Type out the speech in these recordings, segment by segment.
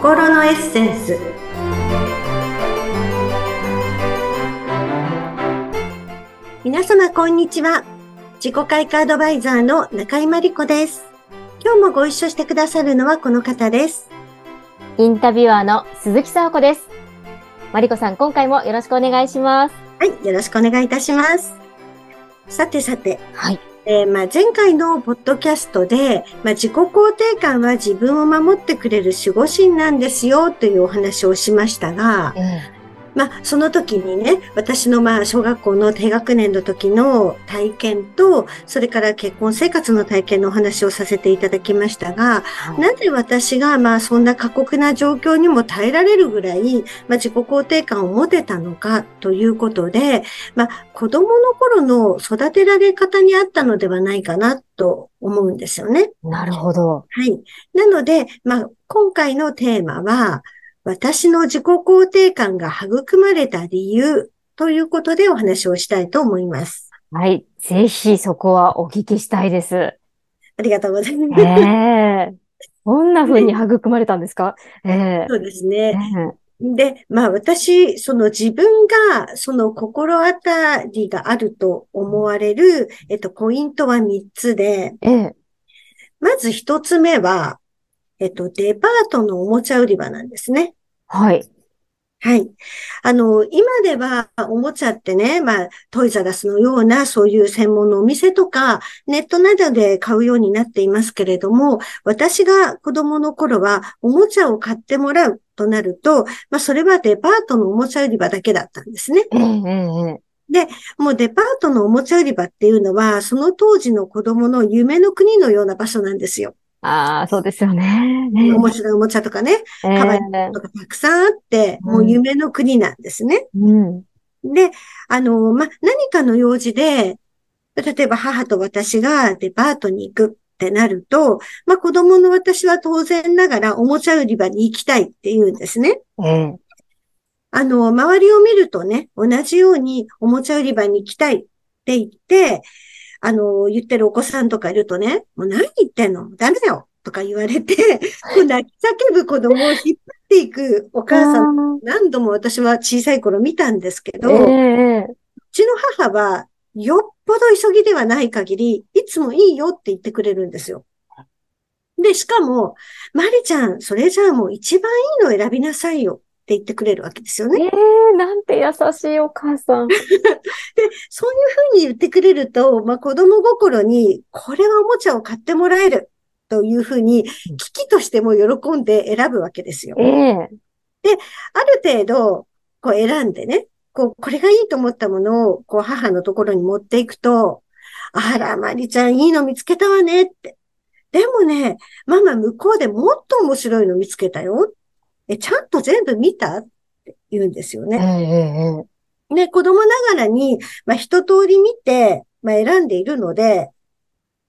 心のエッセンス。皆様こんにちは。自己開花アドバイザーの中井真理子です。今日もご一緒してくださるのはこの方です。インタビュアーの鈴木沙子です。真理子さん今回もよろしくお願いします。はいよろしくお願いいたします。さてさて、はい。えー、まあ、前回のポッドキャストで、まあ、自己肯定感は自分を守ってくれる守護神なんですよというお話をしましたが、まあ、その時にね、私のまあ、小学校の低学年の時の体験と、それから結婚生活の体験のお話をさせていただきましたが、はい、なぜ私がまあ、そんな過酷な状況にも耐えられるぐらい、まあ、自己肯定感を持てたのかということで、まあ、子供の頃の育てられ方にあったのではないかなと思うんですよね。なるほど。はい。なので、まあ、今回のテーマは、私の自己肯定感が育まれた理由ということでお話をしたいと思います。はい。ぜひそこはお聞きしたいです。ありがとうございます。ええー、どんな風に育まれたんですか、ええー、そうですね。えー、で、まあ私、その自分がその心当たりがあると思われる、えっと、ポイントは3つで、ええ、まず1つ目は、えっと、デパートのおもちゃ売り場なんですね。はい。はい。あの、今ではおもちゃってね、まあ、トイザラスのようなそういう専門のお店とか、ネットなどで買うようになっていますけれども、私が子供の頃はおもちゃを買ってもらうとなると、まあ、それはデパートのおもちゃ売り場だけだったんですね。うんうんうんで、もうデパートのおもちゃ売り場っていうのは、その当時の子供の夢の国のような場所なんですよ。ああ、そうですよね。面白いおもちゃとかね、かわいいとかたくさんあって、もう夢の国なんですね。うん、で、あの、ま、何かの用事で、例えば母と私がデパートに行くってなると、まあ、子供の私は当然ながらおもちゃ売り場に行きたいって言うんですね。うん、あの、周りを見るとね、同じようにおもちゃ売り場に行きたいって言って、あの、言ってるお子さんとかいるとね、もう何言ってんの？ダメだよ！とか言われて、こう泣き叫ぶ子供を引っ張っていくお母さん、何度も私は小さい頃見たんですけど、えー、うちの母は、よっぽど急ぎではない限り、いつもいいよって言ってくれるんですよ。で、しかも、まりちゃん、それじゃあもう一番いいのを選びなさいよ。って言ってくれるわけですよね。ええー、なんて優しいお母さん。で、そういうふうに言ってくれると、まあ子供心に、これはおもちゃを買ってもらえるというふうに、危機としても喜んで選ぶわけですよ。ええー、で、ある程度、こう選んでね、こう、これがいいと思ったものを、こう母のところに持っていくと、あら、まりちゃんいいの見つけたわねって。でもね、ママ向こうでもっと面白いの見つけたよえ、ちゃんと全部見た？って言うんですよね。えー、で、子供ながらに、まあ、一通り見て、まあ、選んでいるので、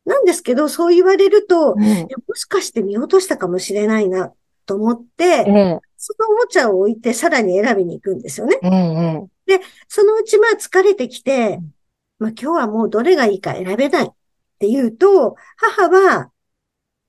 なんですけど、そう言われると、うん、もしかして見落としたかもしれないな、と思って、えー、そのおもちゃを置いてさらに選びに行くんですよね。えー、で、そのうちまあ疲れてきて、まあ今日はもうどれがいいか選べないって言うと、母は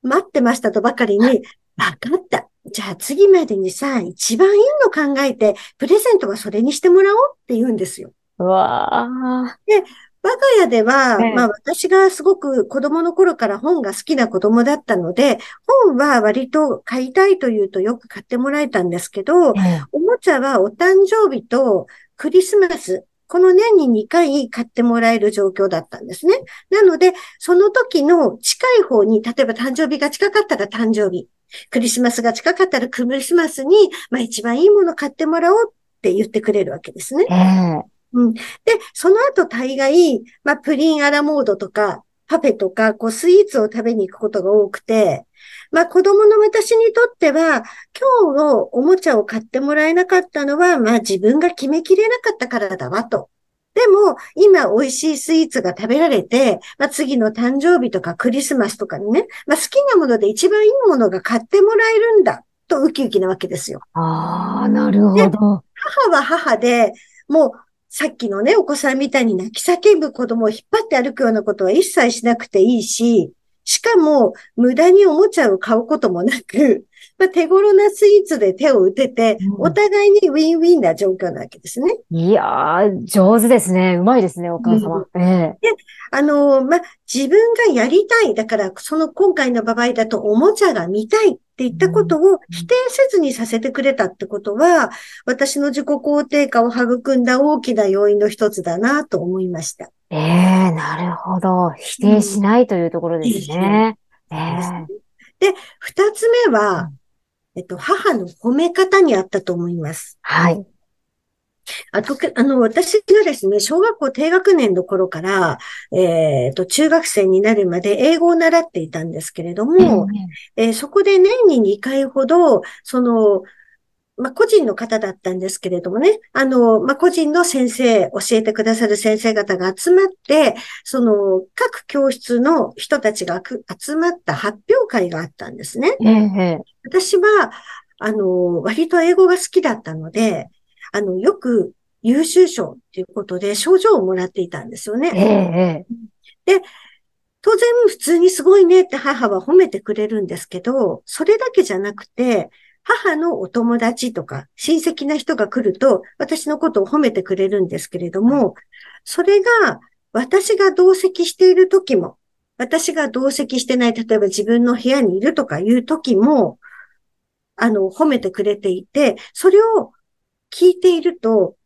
待ってましたとばかりに、わかった。じゃあ次までにさ、一番いいの考えて、プレゼントはそれにしてもらおうって言うんですよ。うわあ。で、我が家では、まあ私がすごく子供の頃から本が好きな子供だったので、本は割と買いたいというとよく買ってもらえたんですけど、おもちゃはお誕生日とクリスマス、この年に2回買ってもらえる状況だったんですね。なので、その時の近い方に、例えば誕生日が近かったら誕生日、クリスマスが近かったらクリスマスに、まあ一番いいもの買ってもらおうって言ってくれるわけですね。えー、うん、で、その後大概、まあプリンアラモードとか、パフェとか、こうスイーツを食べに行くことが多くて、まあ子供の私にとっては、今日のおもちゃを買ってもらえなかったのは、まあ自分が決めきれなかったからだわと。でも、今美味しいスイーツが食べられて、まあ、次の誕生日とかクリスマスとかにね、まあ、好きなもので一番いいものが買ってもらえるんだ、とウキウキなわけですよ。ああ、なるほど。母は母で、もう、さっきのね、お子さんみたいに泣き叫ぶ子供を引っ張って歩くようなことは一切しなくていいし、しかも、無駄におもちゃを買うこともなく、まあ、手頃なスイーツで手を打てて、お互いにウィンウィンな状況なわけですね。いやー、上手ですね。うまいですね、お母様。うん、ええで、あの、まあ、自分がやりたい。だから、その今回の場合だと、おもちゃが見たいって言ったことを否定せずにさせてくれたってことは、私の自己肯定感を育んだ大きな要因の一つだなと思いました。ええー、なるほど。否定しないというところですね。うん、えー、で、二つ目は、えっと、母の褒め方にあったと思います。はい。あと、あの、私がですね、小学校低学年の頃から、えっ、ー、と、中学生になるまで英語を習っていたんですけれども、うん、えー、そこで年に2回ほど、その、まあ、個人の方だったんですけれどもね、あの、まあ、個人の先生、教えてくださる先生方が集まって、その、各教室の人たちが集まった発表会があったんですね。え私は、あの、割と英語が好きだったので、あの、よく優秀賞っていうことで賞状をもらっていたんですよね。えで、当然普通にすごいねって母は褒めてくれるんですけど、それだけじゃなくて、母のお友達とか親戚な人が来ると、私のことを褒めてくれるんですけれども、それが私が同席している時も、私が同席してない、例えば自分の部屋にいるとかいう時も、あの、褒めてくれていて、それを聞いていると、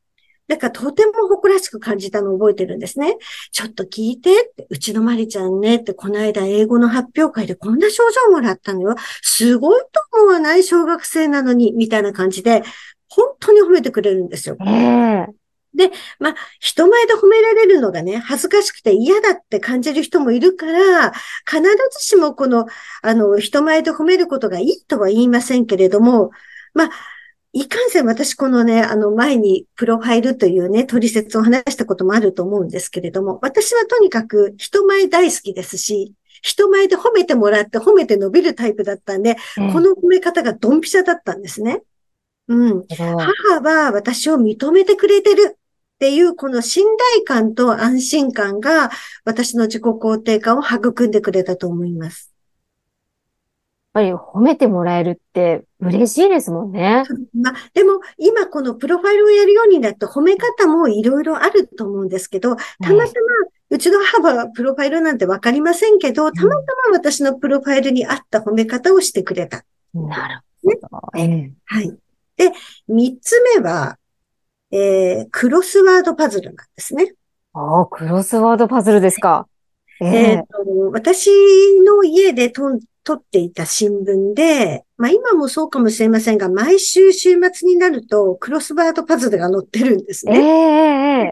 なんかとても誇らしく感じたのを覚えてるんですね。ちょっと聞いてって、うちのマリちゃんねって、この間英語の発表会でこんな症状もらったのよ。すごいと思わない小学生なのに、みたいな感じで、本当に褒めてくれるんですよ。えー、で、まあ、人前で褒められるのがね、恥ずかしくて嫌だって感じる人もいるから、必ずしもこの、あの、人前で褒めることがいいとは言いませんけれども、まあ、いかんせん私このね、あの前にプロファイルというね、取説を話したこともあると思うんですけれども、私はとにかく人前大好きですし、人前で褒めてもらって褒めて伸びるタイプだったんで、うん、この褒め方がドンピシャだったんですね。うん。母は私を認めてくれてるっていうこの信頼感と安心感が私の自己肯定感を育んでくれたと思います。ぱり褒めてもらえるって嬉しいですもんね。まあ、でも今このプロファイルをやるようになって褒め方もいろいろあると思うんですけど、たまたまうちの母はプロファイルなんてわかりませんけど、たまたま私のプロファイルに合った褒め方をしてくれた。なるほど。ね、はい。で、三つ目は、えー、クロスワードパズルなんですね。ああ、クロスワードパズルですか。えー、えー、と私の家でとん取っていた新聞で、まあ今もそうかもしれませんが、毎週週末になるとクロスバードパズルが載ってるんですね。えー、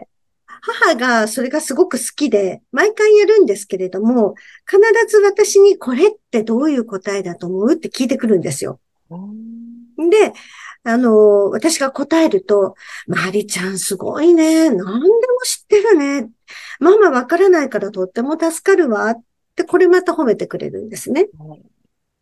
母がそれがすごく好きで、毎回やるんですけれども、必ず私にこれってどういう答えだと思うって聞いてくるんですよ。で、あの、私が答えると、マリちゃんすごいね。何でも知ってるね。ママわからないからとっても助かるわっで、これまた褒めてくれるんですね。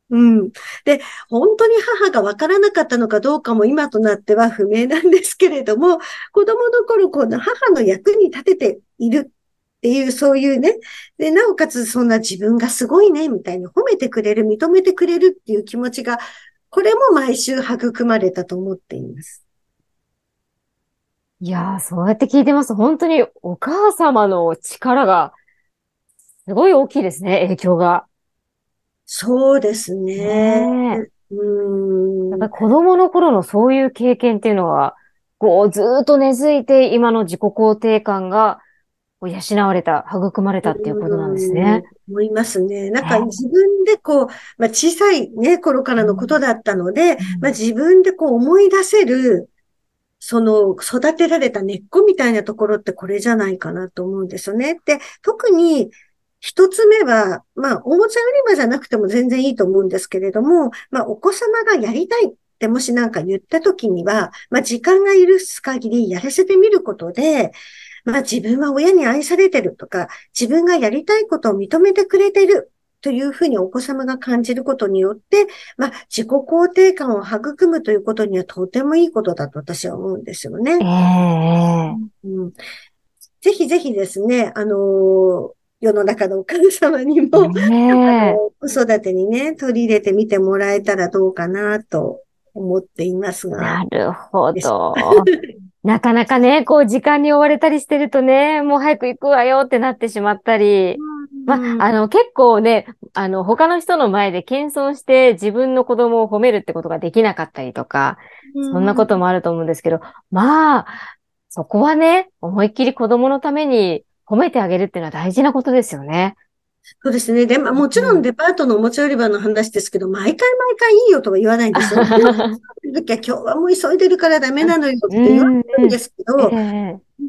うん。で、本当に母がわからなかったのかどうかも今となっては不明なんですけれども、子供の頃、この母の役に立てているっていう、そういうね。で、なおかつそんな自分がすごいね、みたいに褒めてくれる、認めてくれるっていう気持ちが、これも毎週育まれたと思っています。いやー、そうやって聞いてます。本当にお母様の力がすごい大きいですね、影響が。そうですね。ねうんやっぱり子供の頃のそういう経験っていうのは、こうずっと根付いて今の自己肯定感が養われた、育まれたっていうことなんですね。思いますね。なんか自分でこう、まあ小さいね、頃からのことだったので、うん、まあ自分でこう思い出せる、その育てられた根っこみたいなところってこれじゃないかなと思うんですよね。で、特に一つ目は、まあ、おもちゃ売り場じゃなくても全然いいと思うんですけれども、まあ、お子様がやりたいってもしなんか言った時には、まあ、時間が許す限りやらせてみることで、まあ、自分は親に愛されてるとか、自分がやりたいことを認めてくれてるというふうにお子様が感じることによって、まあ、自己肯定感を育むということにはとてもいいことだと私は思うんですよね。えーうん、ぜひぜひですね、あのー世の中のお母様にも、ね、子育てにね、取り入れてみてもらえたらどうかなと思っていますが。なるほど。なかなかね、こう時間に追われたりしてるとね、もう早く行くわよってなってしまったり、まあ、あの、結構ね、あの、他の人の前で謙遜して自分の子供を褒めるってことができなかったりとか、そんなこともあると思うんですけど、まあ、そこはね、思いっきり子供のために褒めてあげるっていうのは大事なことですよね。そうですね。で、まあ、もちろんデパートのおもちゃ売り場の話ですけど、毎回毎回いいよとは言わないんですよ。今日はもう急いでるからダメなのよって言われるんですけど、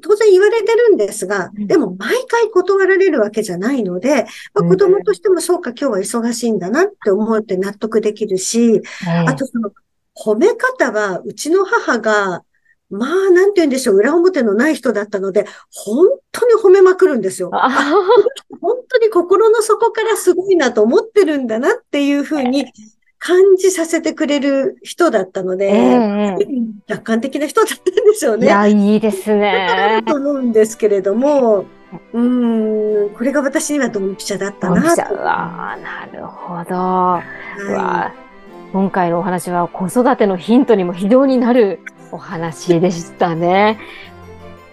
当然言われてるんですが、でも毎回断られるわけじゃないので、まあ、子供としてもそうか今日は忙しいんだなって思って納得できるし、あとその褒め方はうちの母がまあ、なんて言うんでしょう、裏表のない人だったので、本当に褒めまくるんですよ。本当に心の底からすごいなと思ってるんだなっていうふうに感じさせてくれる人だったので、えー、楽観的な人だったんですよね。いや、いいですね。と思うんですけれども、うん、これが私にはドンピシャだったなと。ドンピシャ。なるほど。はい、今回のお話は子育てのヒントにも非常になるお話でしたね。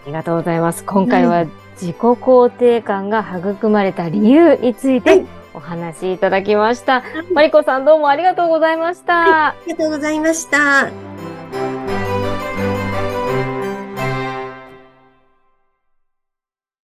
ありがとうございます。今回は自己肯定感が育まれた理由についてお話しいただきました。はい、マリコさんどうもありがとうございました。はい、ありがとうございました。